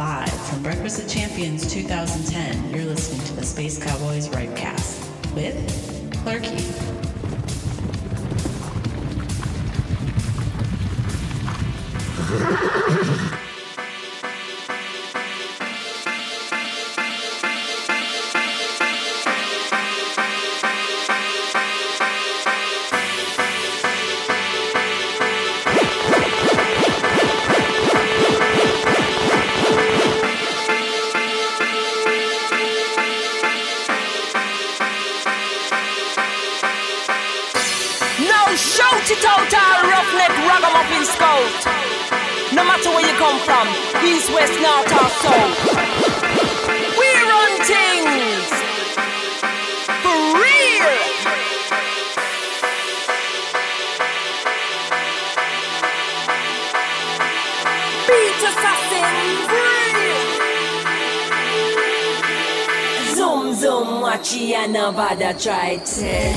Live from Breakfast of Champions 2010, you're listening to the Space Cowboys Ripecast with Clarkie. nobody tried to.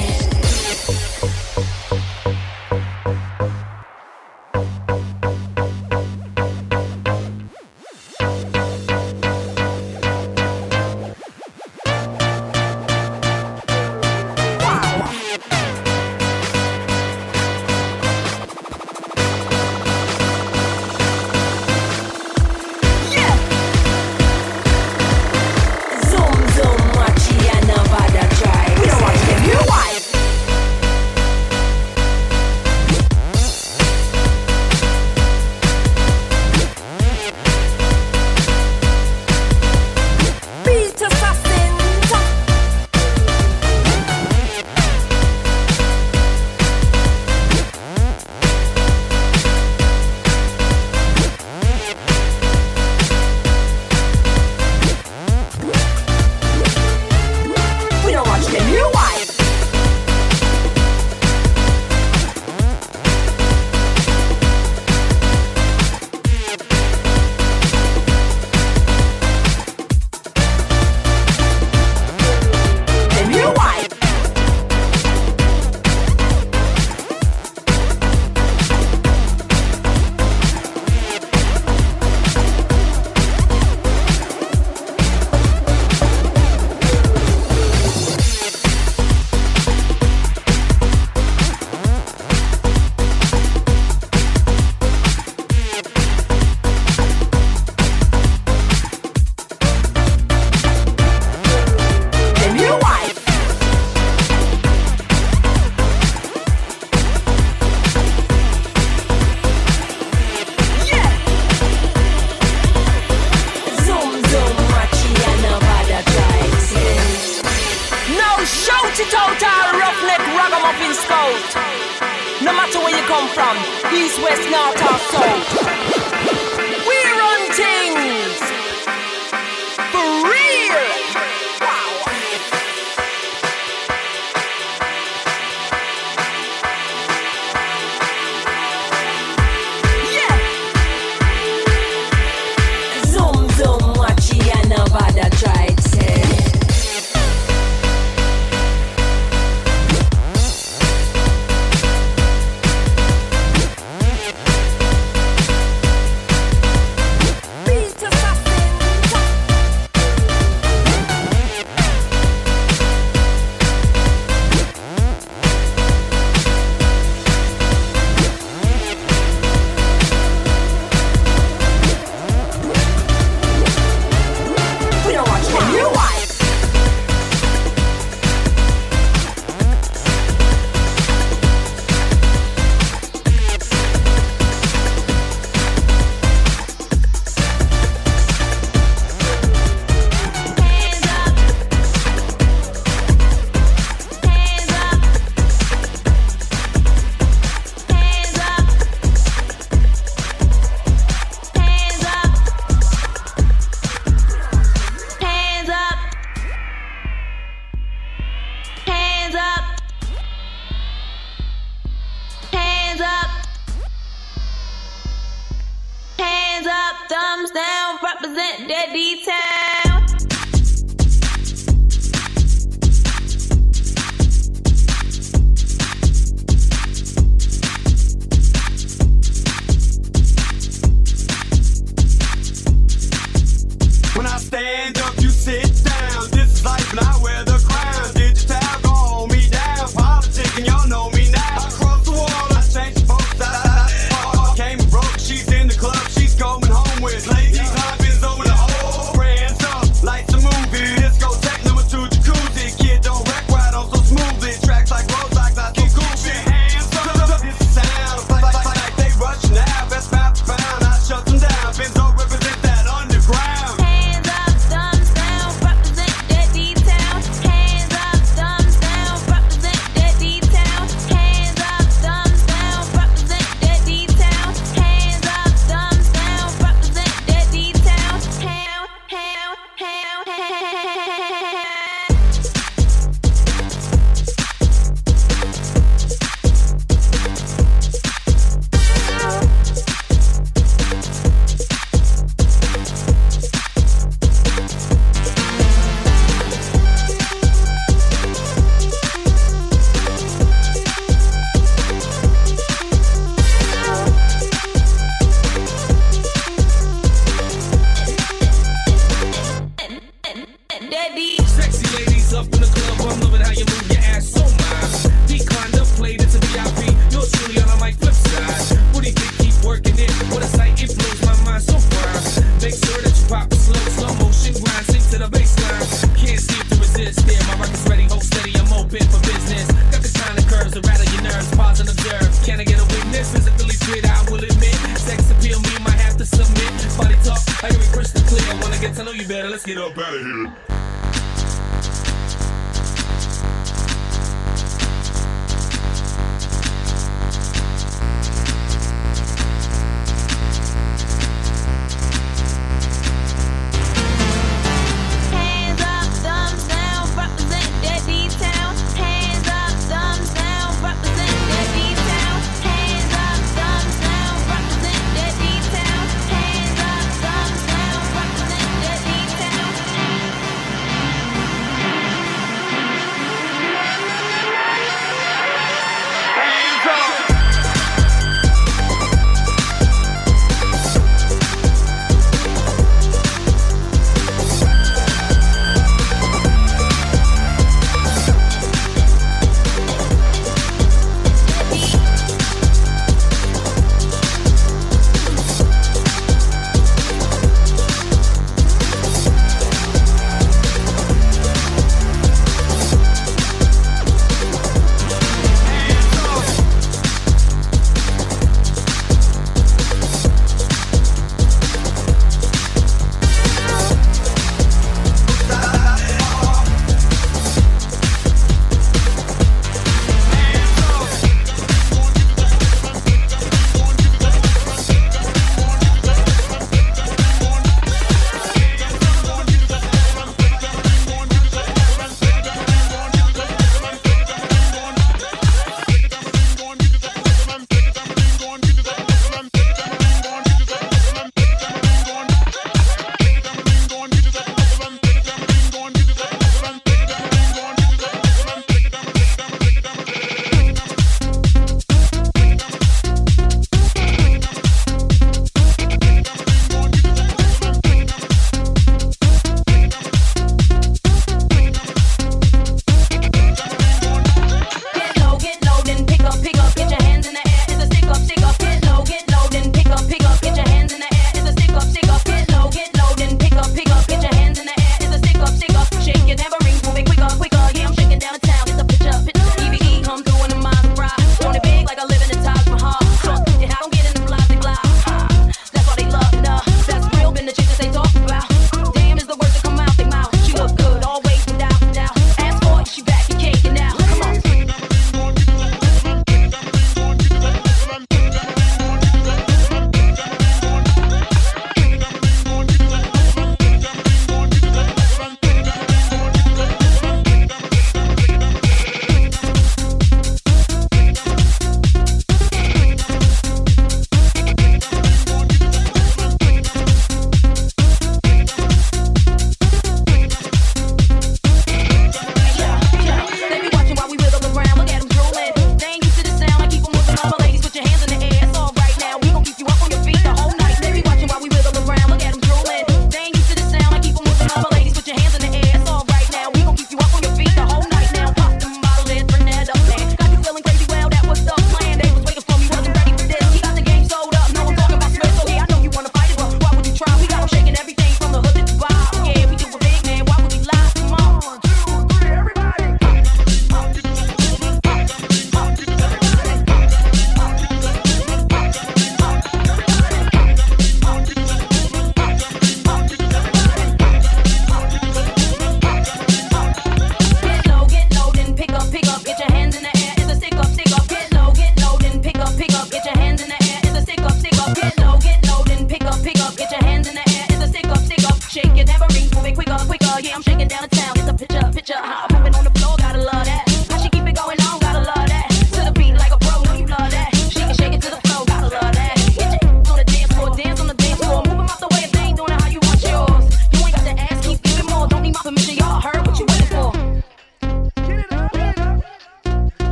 how you move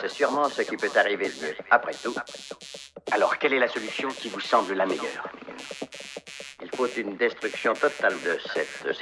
c'est sûrement ce qui peut arriver de mieux, après tout. Alors, quelle est la solution qui vous semble la meilleure? Il faut une destruction totale de cette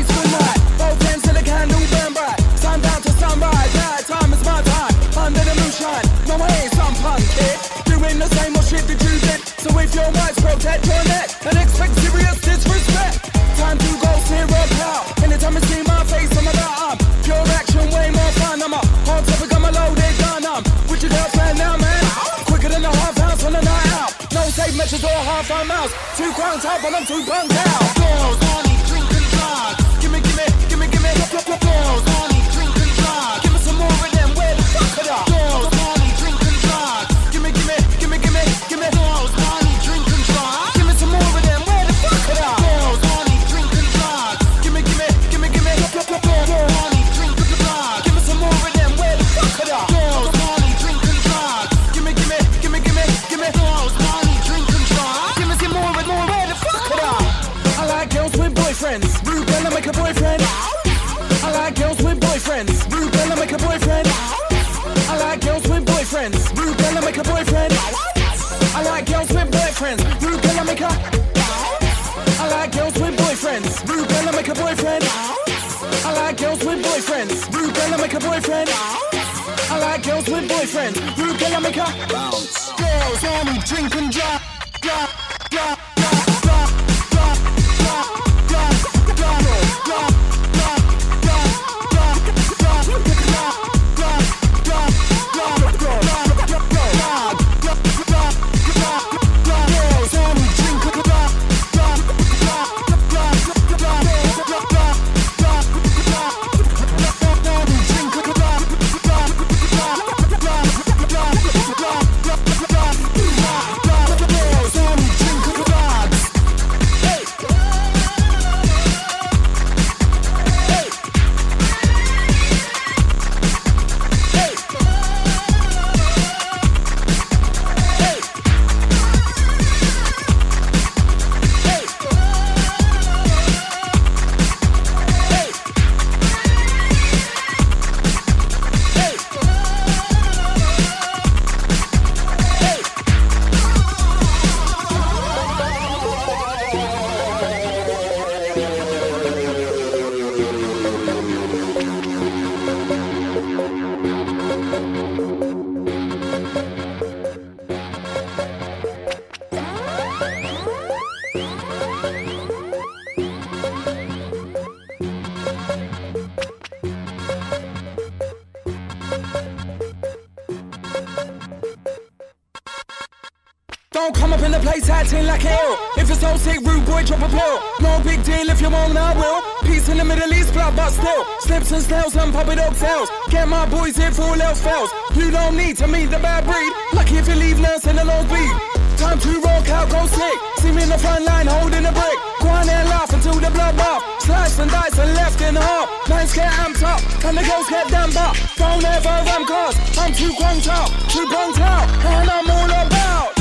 the night. Both the candle burn bright. Sundown to sunrise, time is my time. Under the moonshine, no I ain't some punk kid. Doing the same old shit that you did. So if your wife's protect your neck and expect serious disrespect. Time to go zero pow. Anytime you see my face, I'm about. Pure action, way more fun. I'm a hard topic, I'm loaded gun. I'm with your girlfriend now, man. Quicker than a half house on a night out. No safe measures or half a mouse. Too cranked up and I'm too bunked out. Girls only drinking drugs. Girls, I need drink and drive. Give me some more of them. Where the fuck are the girls? Boyfriend. I like girls with boyfriends. Rude girl, I make a. Bounce. Girls only drink and drop, drop a pill. No big deal if you won't, I will. Peace in the Middle East, blood, but still. Slips and snails and puppy dog tails. Get my boys for all else fails. You don't need to meet the bad breed. Lucky if you leave nurse in the nosebleed. Time to rock out, go sick. See me in the front line holding a brick. Go and laugh until the blood bath. Slice and dice and left in half. Lines get amped up and the girls get damned up. Don't ever ram cars. I'm too crunked out, too bunked out. And I'm all about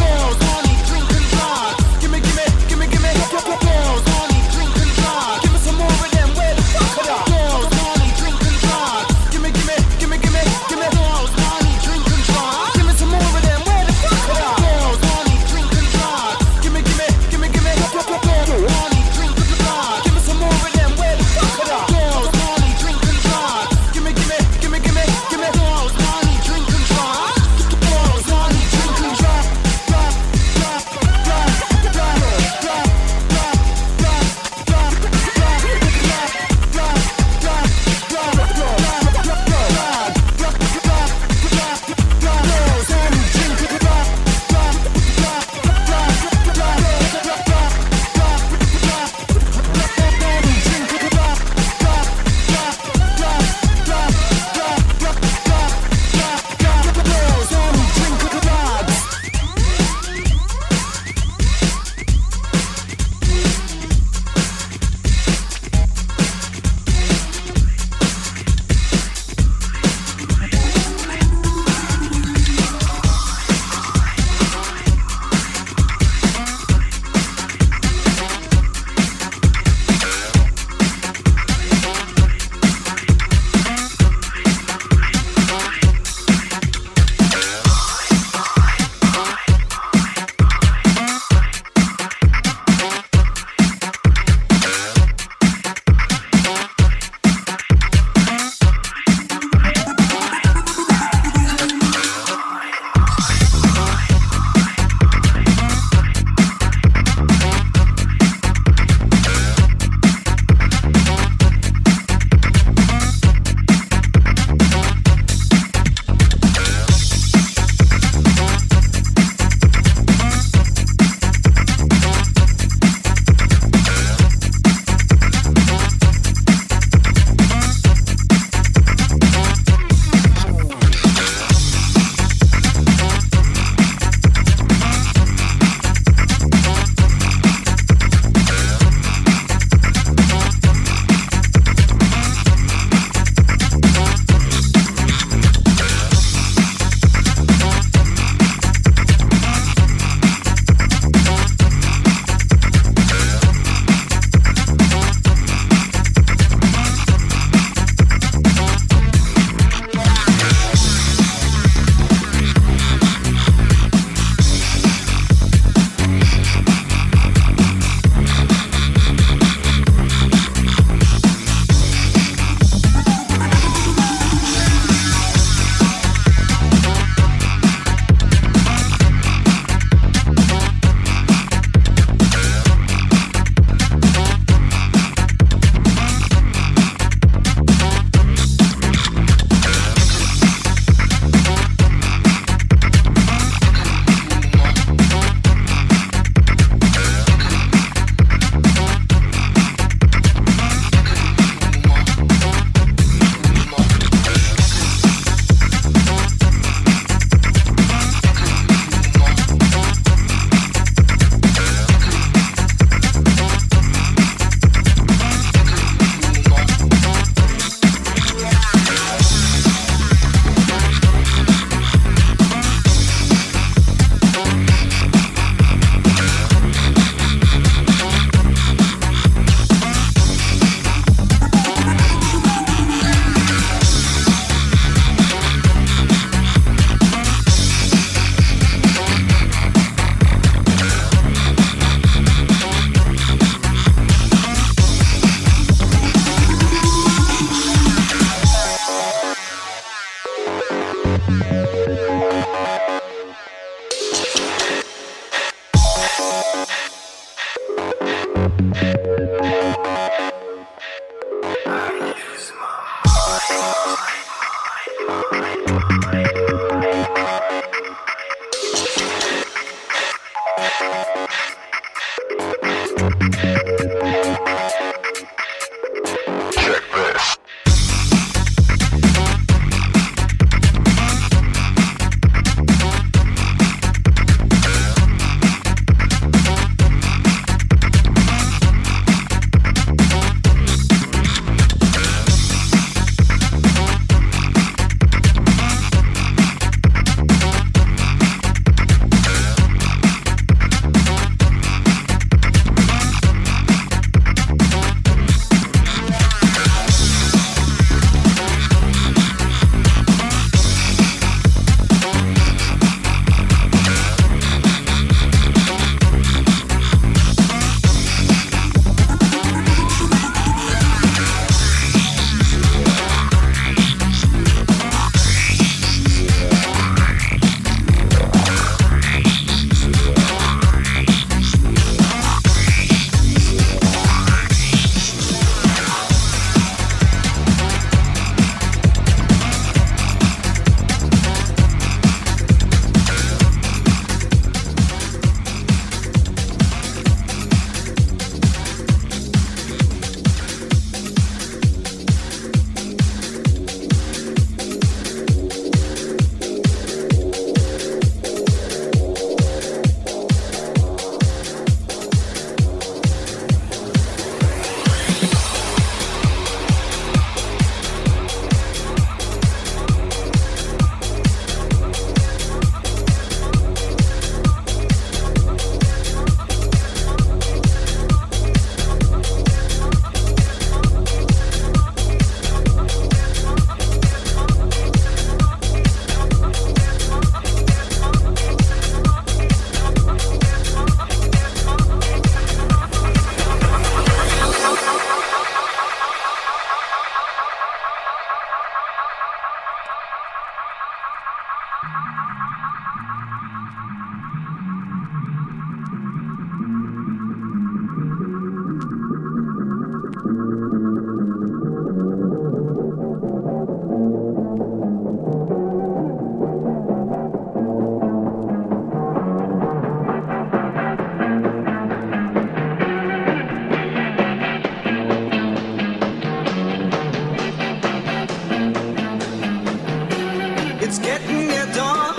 It's getting near dawn.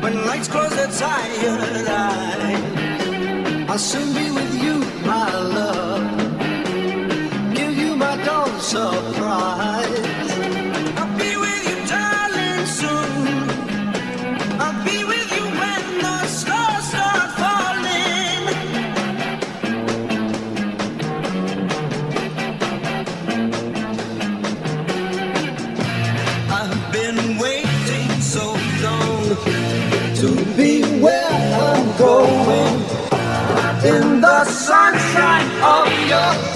When lights close their tired eyes, I'll soon be with you, my love. 달려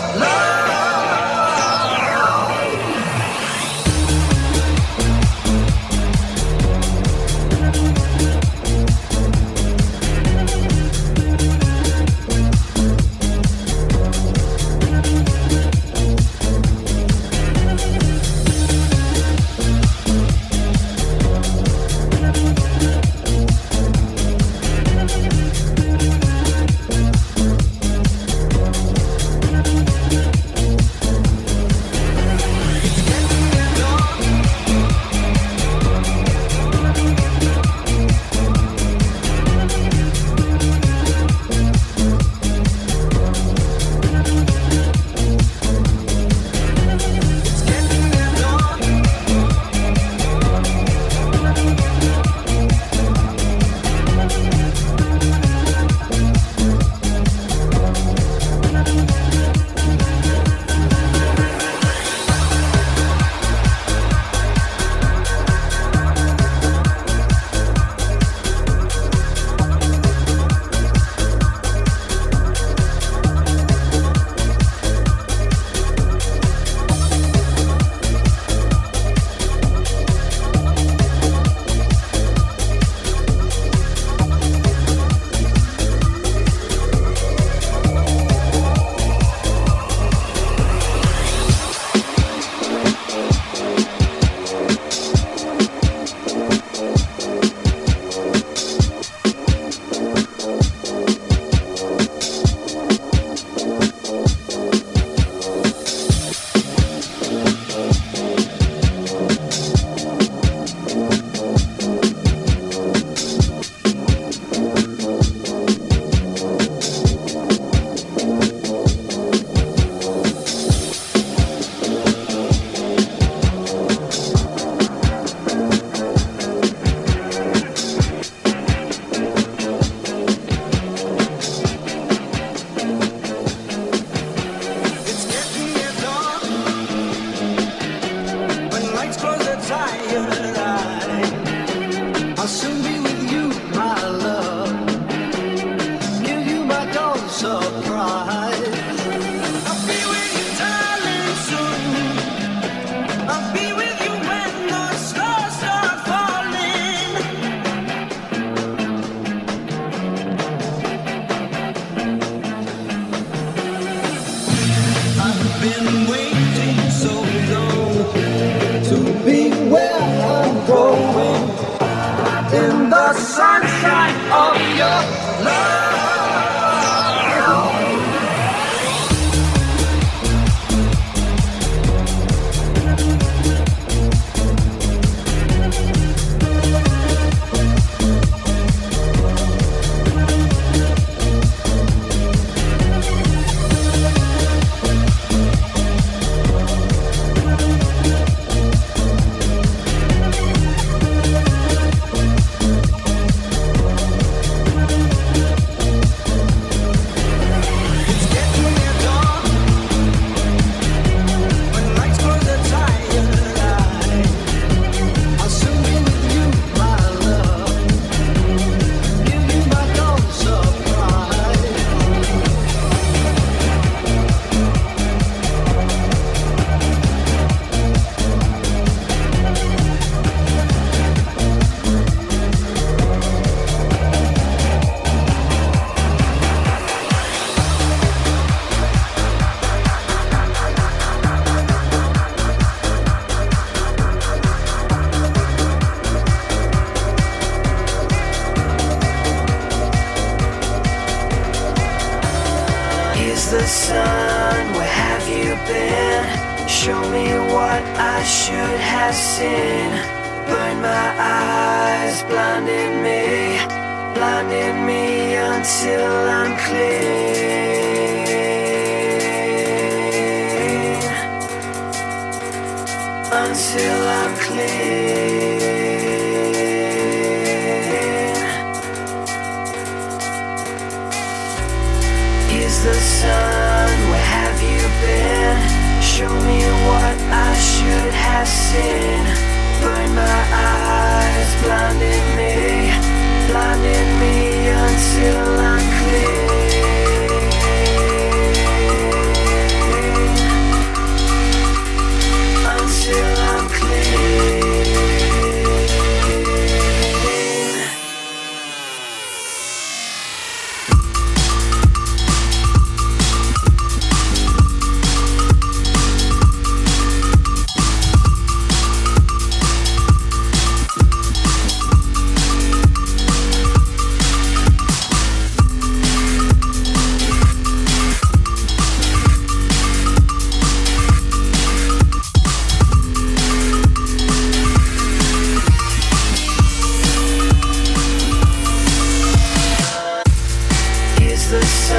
This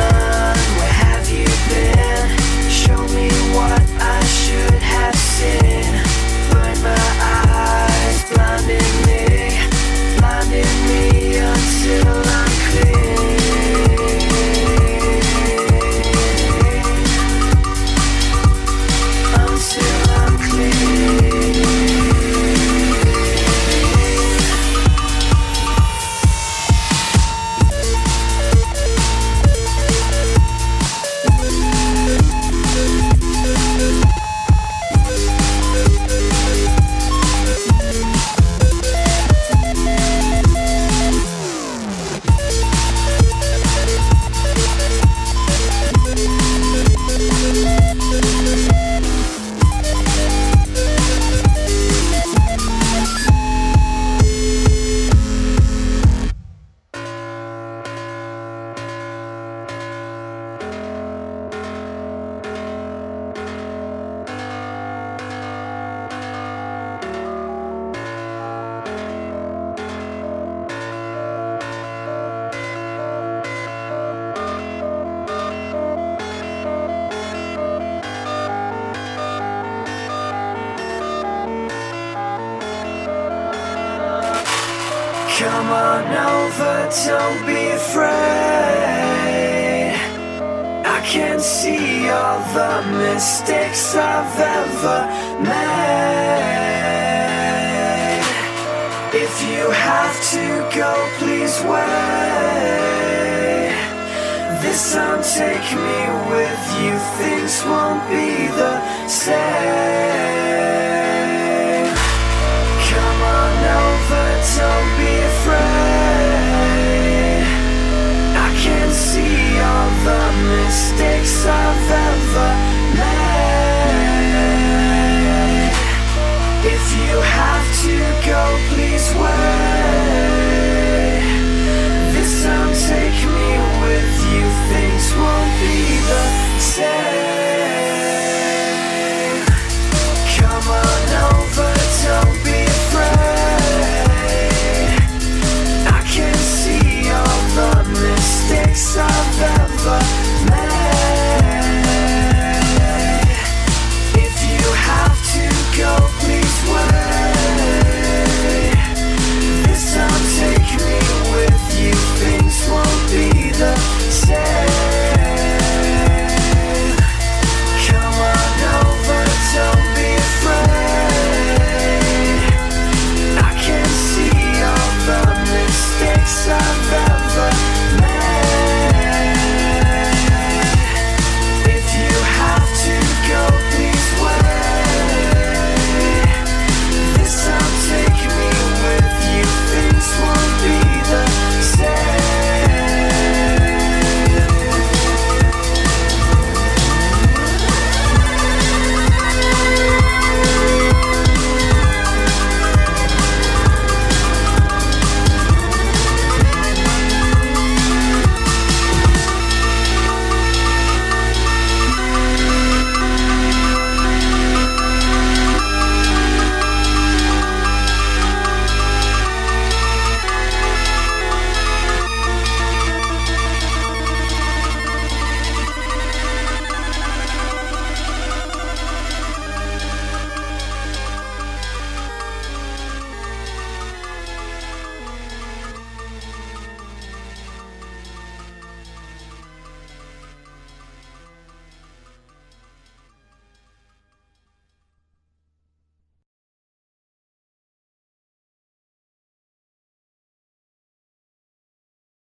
said